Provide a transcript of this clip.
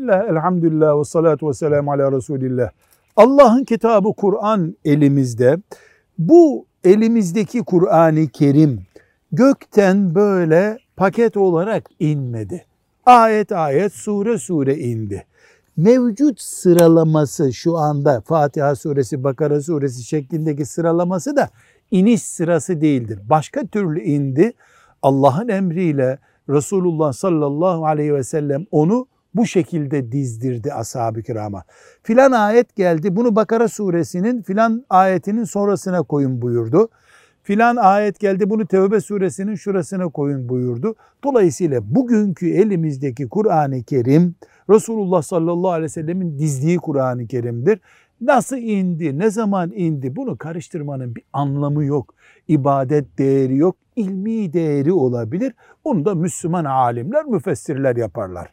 Bismillah, elhamdülillah ve salatu ve selamu ala Resulillah. Allah'ın kitabı Kur'an elimizde. Bu elimizdeki Kur'an-ı Kerim gökten böyle paket olarak inmedi. Ayet ayet, sure sure indi. Mevcut sıralaması şu anda Fatiha suresi, Bakara suresi şeklindeki sıralaması da iniş sırası değildir. Başka türlü indi. Allah'ın emriyle Resulullah sallallahu aleyhi ve sellem onu bu şekilde dizdirdi ashab-ı kirama. Filan ayet geldi bunu Bakara suresinin filan ayetinin sonrasına koyun buyurdu. Filan ayet geldi bunu Tevbe suresinin şurasına koyun buyurdu. Dolayısıyla bugünkü elimizdeki Kur'an-ı Kerim Resulullah sallallahu aleyhi ve sellemin dizdiği Kur'an-ı Kerim'dir. Nasıl indi, ne zaman indi bunu karıştırmanın bir anlamı yok. İbadet değeri yok, ilmi değeri olabilir. Onu da Müslüman alimler, müfessirler yaparlar.